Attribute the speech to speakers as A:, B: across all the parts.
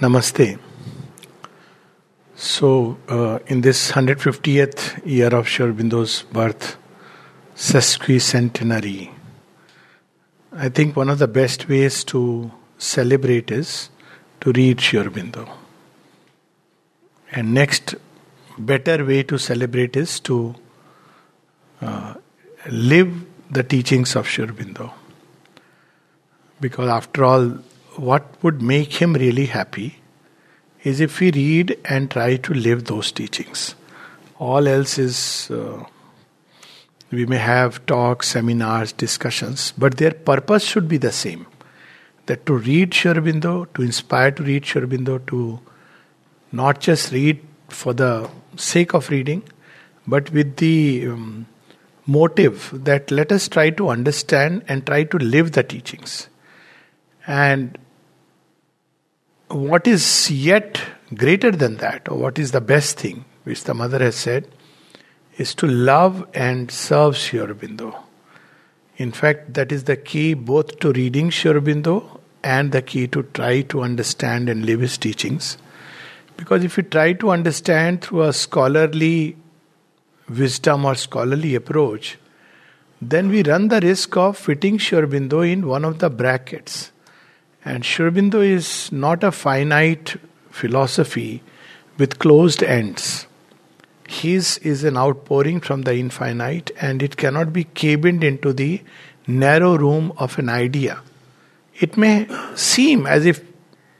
A: Namaste. So, uh, in this 150th year of Sri Aurobindo's birth, sesquicentenary, I think one of the best ways to celebrate is to read Sri Aurobindo. And next better way to celebrate is to uh, live the teachings of Sri Aurobindo. Because after all, what would make him really happy is if we read and try to live those teachings. All else is, uh, we may have talks, seminars, discussions, but their purpose should be the same. That to read Sri Aurobindo, to inspire to read Sri Aurobindo, to not just read for the sake of reading, but with the um, motive that let us try to understand and try to live the teachings. And what is yet greater than that, or what is the best thing, which the mother has said, is to love and serve Sri Aurobindo. In fact, that is the key both to reading Sri Aurobindo and the key to try to understand and live his teachings. Because if you try to understand through a scholarly wisdom or scholarly approach, then we run the risk of fitting Sri Aurobindo in one of the brackets. And Aurobindo is not a finite philosophy with closed ends. His is an outpouring from the infinite, and it cannot be cabined into the narrow room of an idea. It may seem as if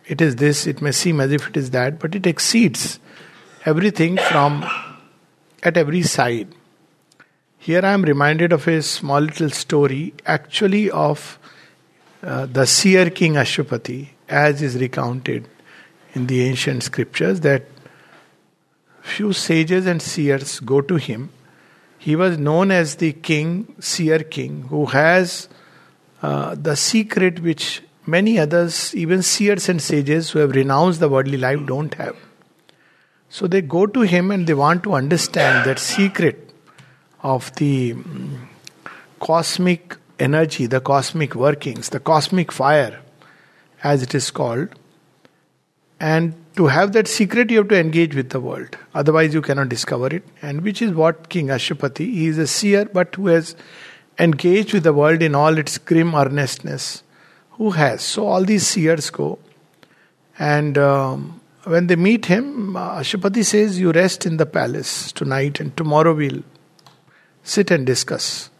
A: it is this, it may seem as if it is that, but it exceeds everything from at every side. Here I am reminded of a small little story, actually of uh, the seer king Ashwapati, as is recounted in the ancient scriptures, that few sages and seers go to him. He was known as the king, seer king, who has uh, the secret which many others, even seers and sages who have renounced the worldly life, don't have. So they go to him and they want to understand that secret of the mm, cosmic energy, the cosmic workings, the cosmic fire, as it is called. And to have that secret, you have to engage with the world. Otherwise, you cannot discover it. And which is what King Ashwapati, he is a seer, but who has engaged with the world in all its grim earnestness who has. So all these seers go, and um, when they meet him, Ashwapati says, You rest in the palace tonight, and tomorrow we'll sit and discuss.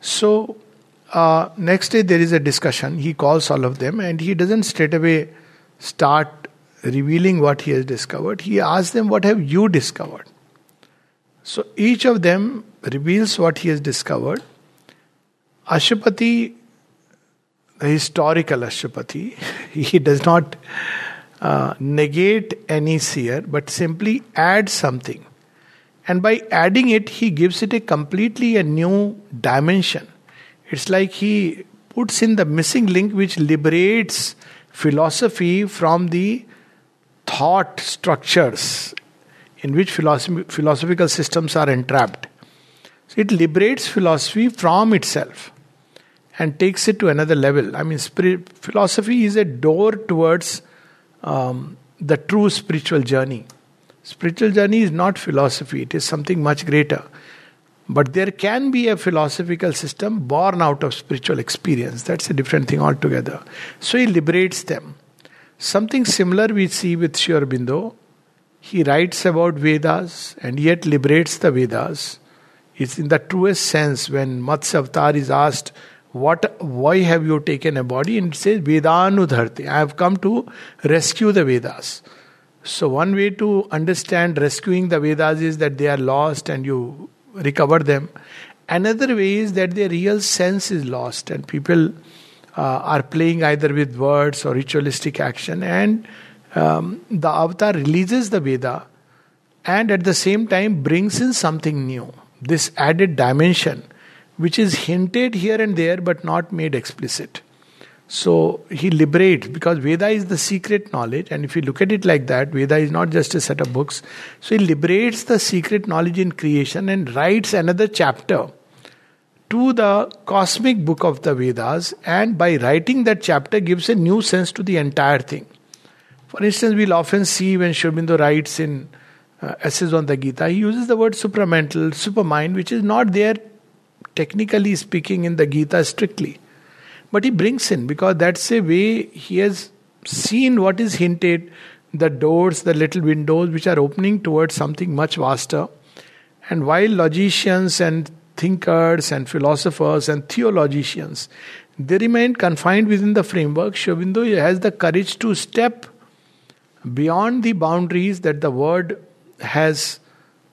A: So, uh, next day there is a discussion. He calls all of them, and he doesn't straight away start revealing what he has discovered. He asks them, What have you discovered? So, each of them reveals what he has discovered. Ashwapati the historical Ashwapati, he does not uh, negate any seer, but simply add something. And by adding it, he gives it a completely a new dimension. It's like he puts in the missing link which liberates philosophy from the thought structures in which philosophical systems are entrapped. So it liberates philosophy from itself and takes it to another level. I mean, spirit, philosophy is a door towards um, the true spiritual journey. Spiritual journey is not philosophy, it is something much greater. But there can be a philosophical system born out of spiritual experience. That's a different thing altogether. So he liberates them. Something similar we see with Sri Aurobindo. He writes about Vedas and yet liberates the Vedas. It's in the truest sense when Matsya Avatar is asked, what why have you taken a body and it says vedanudharti i have come to rescue the vedas so one way to understand rescuing the vedas is that they are lost and you recover them another way is that their real sense is lost and people uh, are playing either with words or ritualistic action and um, the avatar releases the veda and at the same time brings in something new this added dimension which is hinted here and there but not made explicit. So he liberates because Veda is the secret knowledge, and if you look at it like that, Veda is not just a set of books. So he liberates the secret knowledge in creation and writes another chapter to the cosmic book of the Vedas, and by writing that chapter, gives a new sense to the entire thing. For instance, we'll often see when Sri Aurobindo writes in uh, essays on the Gita, he uses the word supramental, supermind, which is not there technically speaking in the Gita strictly. But he brings in because that's a way he has seen what is hinted the doors, the little windows which are opening towards something much vaster. And while logicians and thinkers and philosophers and theologians they remain confined within the framework, Sri has the courage to step beyond the boundaries that the word has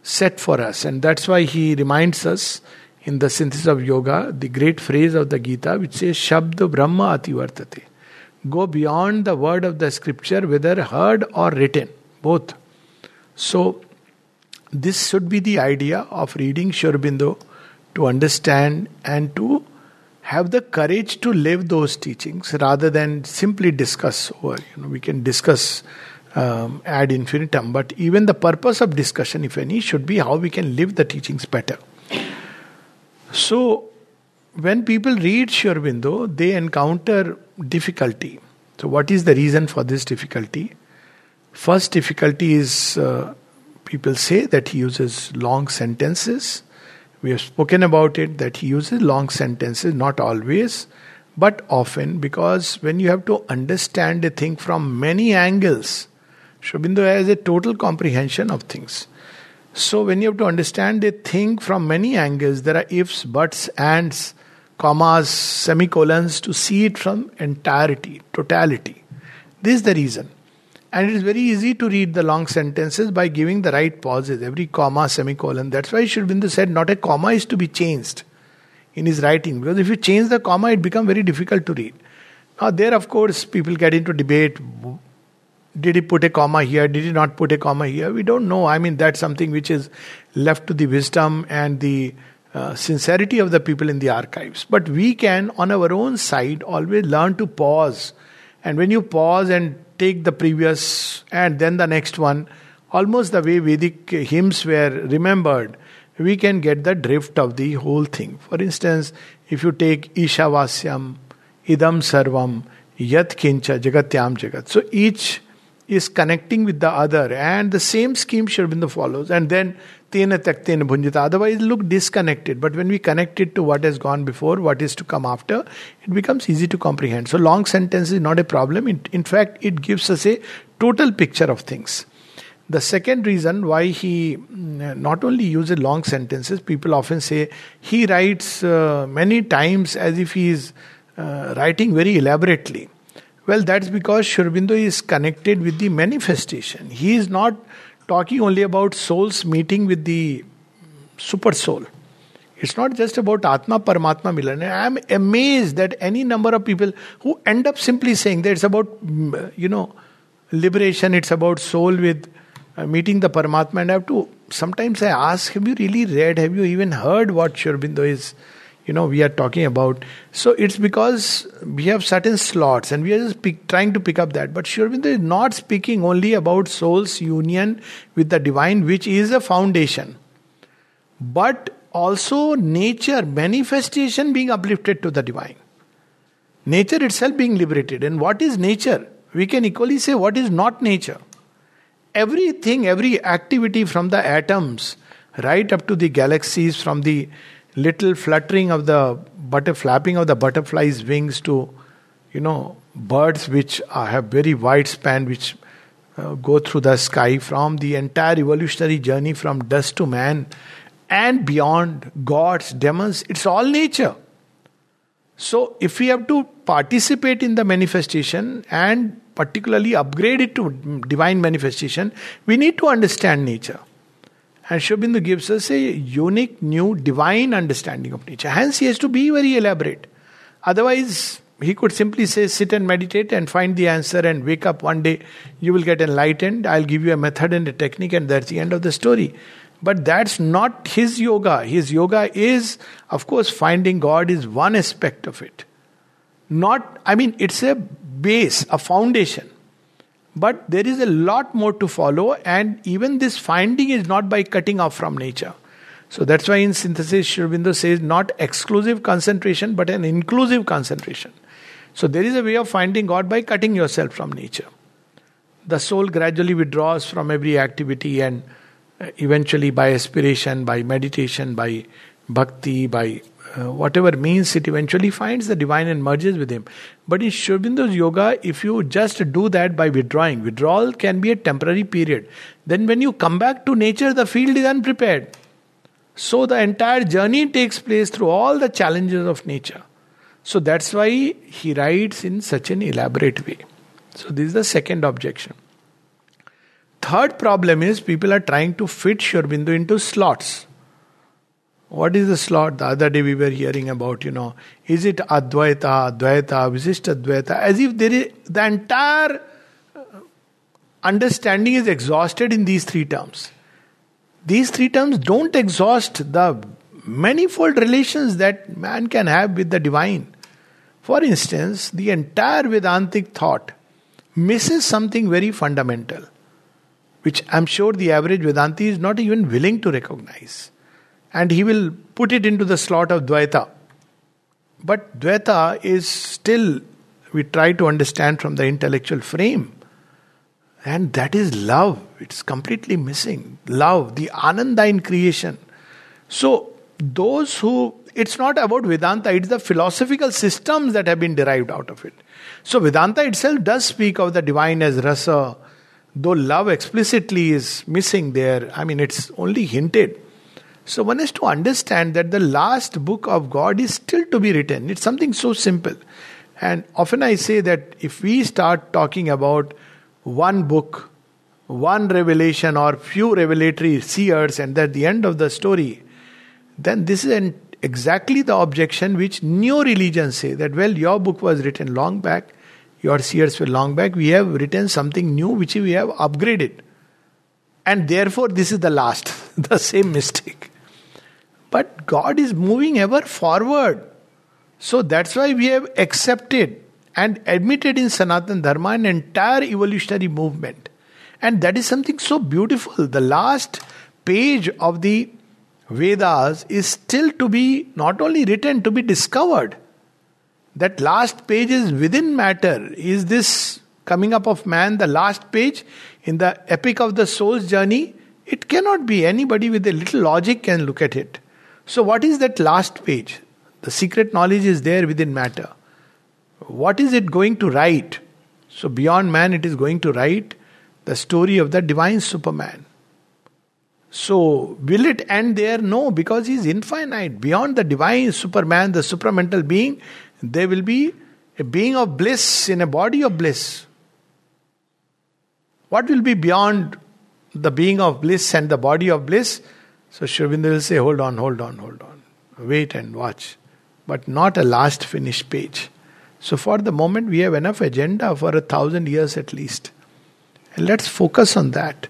A: set for us. And that's why he reminds us in the synthesis of yoga the great phrase of the Gita which says Shabda Brahma Ativartate. Go beyond the word of the scripture, whether heard or written, both. So, this should be the idea of reading Sri Aurobindo to understand and to have the courage to live those teachings rather than simply discuss over. You know, we can discuss um, ad infinitum, but even the purpose of discussion, if any, should be how we can live the teachings better. So, when people read Sri they encounter difficulty. So, what is the reason for this difficulty? First difficulty is uh, people say that he uses long sentences we have spoken about it that he uses long sentences, not always, but often, because when you have to understand a thing from many angles, Sri has a total comprehension of things. So, when you have to understand a thing from many angles, there are ifs, buts, ands, commas, semicolons to see it from entirety, totality. This is the reason. And it is very easy to read the long sentences by giving the right pauses, every comma, semicolon. That's why Aurobindo said not a comma is to be changed in his writing. Because if you change the comma, it becomes very difficult to read. Now, there, of course, people get into debate. Did he put a comma here? Did he not put a comma here? We don't know. I mean, that's something which is left to the wisdom and the uh, sincerity of the people in the archives. But we can, on our own side, always learn to pause. And when you pause and take the previous and then the next one, almost the way Vedic hymns were remembered, we can get the drift of the whole thing. For instance, if you take Ishavasyam, Idam Sarvam, Yat Kincha, Jagatyam Jagat. So each is connecting with the other, and the same scheme Sri follows. And then tena takten bhunjita. Otherwise, look disconnected. But when we connect it to what has gone before, what is to come after, it becomes easy to comprehend. So, long sentence is not a problem. In, in fact, it gives us a total picture of things. The second reason why he mm, not only uses long sentences, people often say he writes uh, many times as if he is uh, writing very elaborately. Well, that's because Sri Aurobindo is connected with the manifestation. He is not talking only about souls meeting with the super soul. It's not just about Atma Paramatma Milan. I am amazed that any number of people who end up simply saying that it's about, you know, liberation, it's about soul with uh, meeting the Paramatma. And I have to, sometimes I ask, have you really read, have you even heard what Sri Aurobindo is you know we are talking about. So it's because we have certain slots and we are just pick, trying to pick up that. But Sri Aurobindo is not speaking only about soul's union with the divine which is a foundation but also nature manifestation being uplifted to the divine. Nature itself being liberated. And what is nature? We can equally say what is not nature. Everything every activity from the atoms right up to the galaxies from the little fluttering of the butter flapping of the butterfly's wings to you know birds which have very wide span which uh, go through the sky from the entire evolutionary journey from dust to man and beyond gods demons it's all nature. So if we have to participate in the manifestation and particularly upgrade it to divine manifestation we need to understand nature and Sri Aurobindo gives us a unique, new, divine understanding of nature. Hence, he has to be very elaborate. Otherwise, he could simply say, sit and meditate and find the answer and wake up one day. You will get enlightened. I'll give you a method and a technique, and that's the end of the story. But that's not his yoga. His yoga is, of course, finding God is one aspect of it. Not, I mean, it's a base, a foundation. But there is a lot more to follow, and even this finding is not by cutting off from nature. So that's why in synthesis, Sri Aurobindo says not exclusive concentration, but an inclusive concentration. So there is a way of finding God by cutting yourself from nature. the soul gradually withdraws from every activity and uh, eventually by aspiration, by meditation, by bhakti, by uh, whatever means it eventually finds the divine and merges with him. But in Sri yoga, if you just do that by withdrawing, withdrawal can be a temporary period. Then when you come back to nature, the field is unprepared. So the entire journey takes place through all the challenges of nature. So that's why he writes in such an elaborate way. So this is the second objection. Third problem is people are trying to fit Sri Aurobindo into slots. What is the slot? The other day we were hearing about, you know, is it Advaita, Advaita, Visishta Advaita? As if there is the entire uh, understanding is exhausted in these three terms. These three terms don't exhaust the manifold relations that man can have with the divine. For instance, the entire Vedantic thought misses something very fundamental, which I'm sure the average Vedanti is not even willing to recognize. And he will put it into the slot of Dvaita. But Dvaita is still, we try to understand from the intellectual frame. And that is love. It's completely missing. Love, the Ananda in creation. So, those who, it's not about Vedanta, it's the philosophical systems that have been derived out of it. So, Vedanta itself does speak of the divine as rasa, though love explicitly is missing there. I mean, it's only hinted. So, one has to understand that the last book of God is still to be written. It's something so simple. And often I say that if we start talking about one book, one revelation, or few revelatory seers, and at the end of the story, then this is an, exactly the objection which new religions say that, well, your book was written long back, your seers were long back, we have written something new which we have upgraded. And therefore, this is the last, the same mistake. But God is moving ever forward. So that's why we have accepted and admitted in Sanatan Dharma an entire evolutionary movement. And that is something so beautiful. The last page of the Vedas is still to be not only written, to be discovered. That last page is within matter. Is this coming up of man the last page in the epic of the soul's journey? It cannot be. Anybody with a little logic can look at it. So, what is that last page? The secret knowledge is there within matter. What is it going to write? So, beyond man, it is going to write the story of the divine Superman. So, will it end there? No, because he is infinite. Beyond the divine Superman, the supramental being, there will be a being of bliss in a body of bliss. What will be beyond the being of bliss and the body of bliss? So Aurobindo will say, hold on, hold on, hold on. Wait and watch. But not a last finished page. So for the moment, we have enough agenda for a thousand years at least. And let's focus on that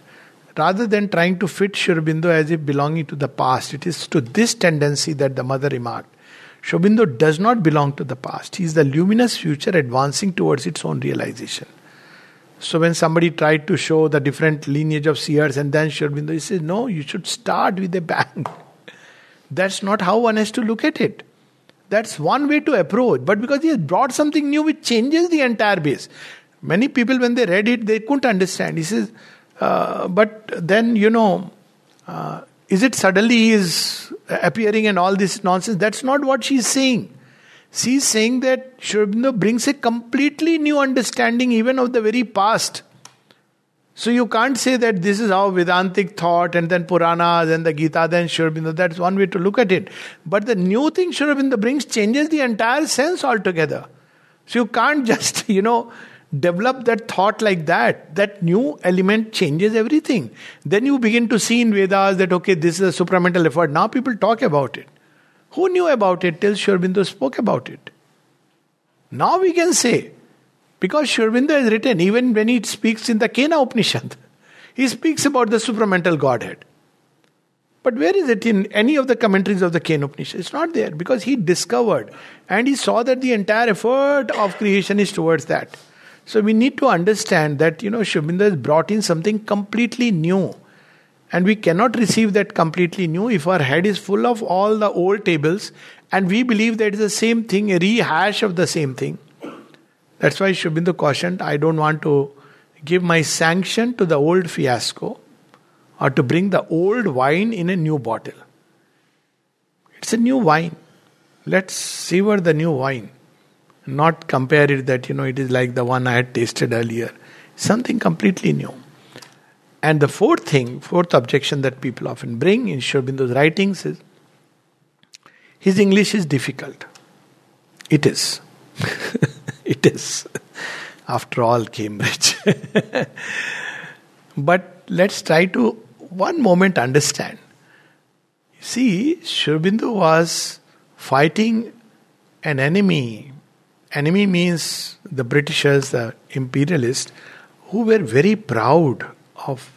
A: rather than trying to fit Aurobindo as if belonging to the past. It is to this tendency that the mother remarked. Sri Aurobindo does not belong to the past. He is the luminous future advancing towards its own realization. So when somebody tried to show the different lineage of seers and then Sri Aurobindo, he says, no, you should start with a bang. That's not how one has to look at it. That's one way to approach. But because he has brought something new which changes the entire base. Many people, when they read it, they couldn't understand. He says, uh, but then, you know, uh, is it suddenly he is appearing and all this nonsense? That's not what she's saying. She's saying that Sri Aurobindo brings a completely new understanding even of the very past. So you can't say that this is how Vedantic thought and then Puranas and the Gita, then Sri Aurobindo. That's one way to look at it. But the new thing Sri Aurobindo brings changes the entire sense altogether. So you can't just, you know, develop that thought like that, that new element changes everything. Then you begin to see in Vedas that, okay, this is a supramental effort. Now people talk about it. Who knew about it till Sri Aurobindo spoke about it? Now we can say, because Sri Aurobindo has written, even when he speaks in the Kena Upanishad, he speaks about the supramental Godhead. But where is it in any of the commentaries of the Kena Upanishad? It's not there because he discovered and he saw that the entire effort of creation is towards that. So we need to understand that, you know, Aurobindo has brought in something completely new. And we cannot receive that completely new if our head is full of all the old tables and we believe that it's the same thing, a rehash of the same thing. That's why Aurobindo cautioned, I don't want to give my sanction to the old fiasco or to bring the old wine in a new bottle. It's a new wine. Let's savor the new wine. Not compare it that, you know, it is like the one I had tasted earlier. Something completely new. And the fourth thing, fourth objection that people often bring in Sri writings is his English is difficult. It is. it is. After all, Cambridge. but let's try to one moment understand. See, Sri was fighting an enemy. Enemy means the Britishers, the imperialists, who were very proud of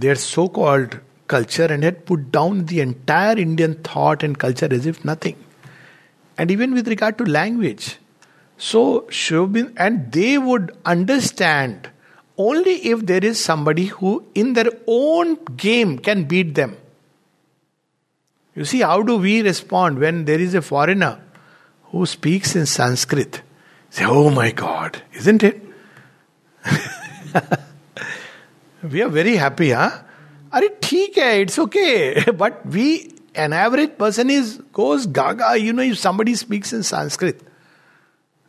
A: their so called culture and had put down the entire Indian thought and culture as if nothing. And even with regard to language. So, Shobin, and they would understand only if there is somebody who, in their own game, can beat them. You see, how do we respond when there is a foreigner who speaks in Sanskrit? Say, oh my God, isn't it? We are very happy, हाँ अरे ठीक है it's okay but an average person, person is goes gaga you know if somebody speaks in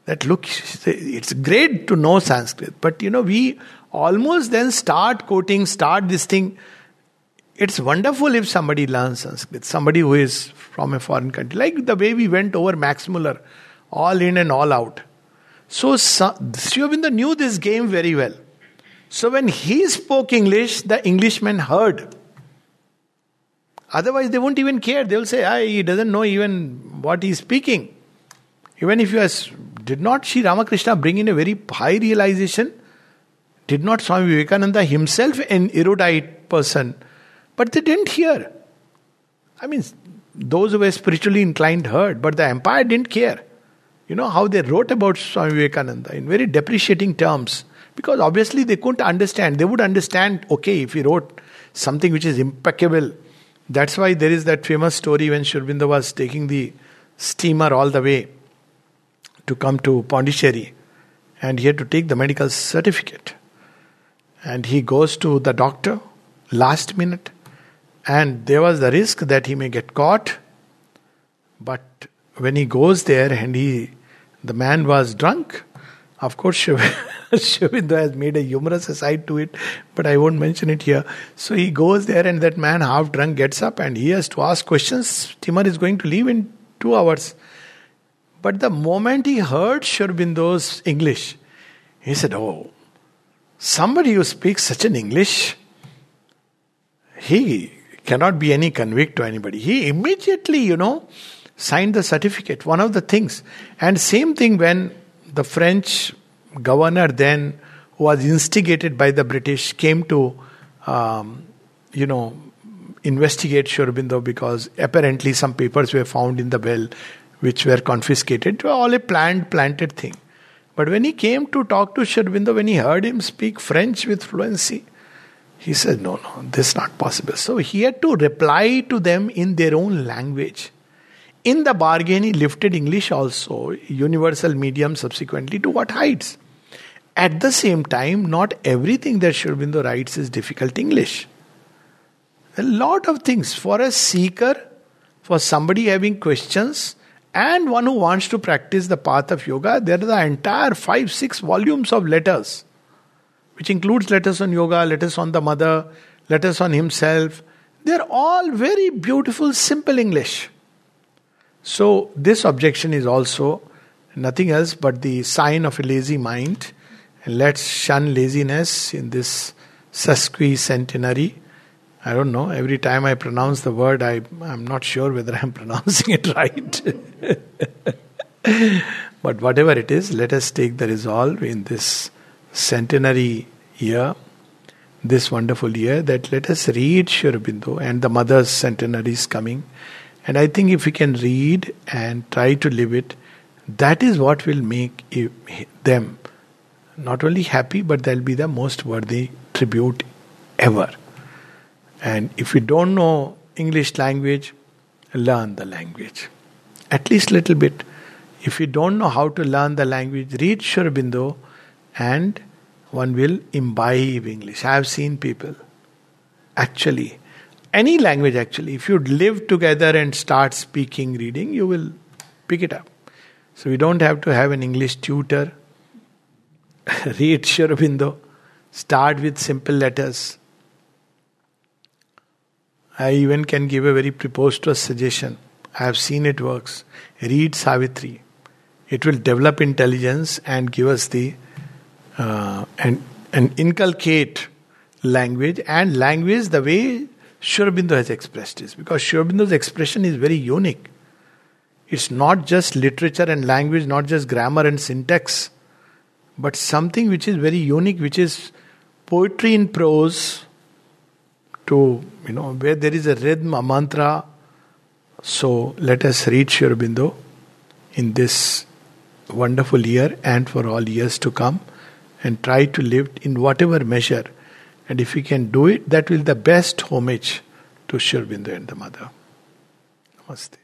A: that look it's great to know sanskrit. But you know we almost then start quoting start this thing. It's wonderful if somebody learns sanskrit. Somebody who is from a foreign country. Like the way we went over Max Muller all in and all out. So you Sri Aurobindo knew this game very well so when he spoke English, the Englishmen heard. Otherwise, they won't even care. They'll say, ah, he doesn't know even what he's speaking. Even if you has, did not Sri Ramakrishna bring in a very high realization? Did not Swami Vivekananda himself an erudite person? But they didn't hear. I mean, those who were spiritually inclined heard, but the empire didn't care. You know how they wrote about Swami Vivekananda in very depreciating terms. Because obviously they couldn't understand. They would understand, okay, if he wrote something which is impeccable. That's why there is that famous story when Sri Aurobindo was taking the steamer all the way to come to Pondicherry and he had to take the medical certificate. And he goes to the doctor last minute and there was the risk that he may get caught. But when he goes there and he the man was drunk, of course, Aurobindo has made a humorous aside to it, but I won't mention it here. So he goes there, and that man, half drunk, gets up and he has to ask questions. Steamer is going to leave in two hours. But the moment he heard Sri Aurobindo's English, he said, Oh, somebody who speaks such an English, he cannot be any convict to anybody. He immediately, you know, signed the certificate, one of the things. And same thing when the French governor then, who was instigated by the British, came to, um, you know, investigate Sri Aurobindo because apparently some papers were found in the well which were confiscated. It was all a planned, planted thing. But when he came to talk to Sri Aurobindo, when he heard him speak French with fluency, he said, No, no, this is not possible. So he had to reply to them in their own language. In the bargain, he lifted English also, universal medium subsequently, to what heights? At the same time, not everything that Sri Aurobindo writes is difficult English. A lot of things. For a seeker, for somebody having questions, and one who wants to practice the path of yoga, there are the entire five, six volumes of letters, which includes letters on yoga, letters on the mother, letters on himself. They're all very beautiful, simple English. So, this objection is also nothing else but the sign of a lazy mind. And let's shun laziness in this sesquicentenary. I don't know, every time I pronounce the word, I, I'm not sure whether I'm pronouncing it right. but whatever it is, let us take the resolve in this centenary year, this wonderful year, that let us read Sri and the mother's centenary is coming and I think if we can read and try to live it, that is what will make them not only happy, but they'll be the most worthy tribute ever. And if you don't know English language, learn the language. At least little bit. If you don't know how to learn the language, read Sri Aurobindo and one will imbibe English. I have seen people actually, any language actually, if you live together and start speaking, reading, you will pick it up. So we don't have to have an English tutor. Read Sri Start with simple letters. I even can give a very preposterous suggestion. I have seen it works. Read Savitri. It will develop intelligence and give us the uh, and and inculcate language and language the way Sri Aurobindo has expressed this Because Sri Aurobindo's expression is very unique. It's not just literature and language, not just grammar and syntax, but something which is very unique, which is poetry in prose, to, you know, where there is a rhythm, a mantra. So let us read Sri Aurobindo in this wonderful year and for all years to come and try to live in whatever measure. And if we can do it, that will be the best homage to Sri Aurobindo and the Mother. Namaste.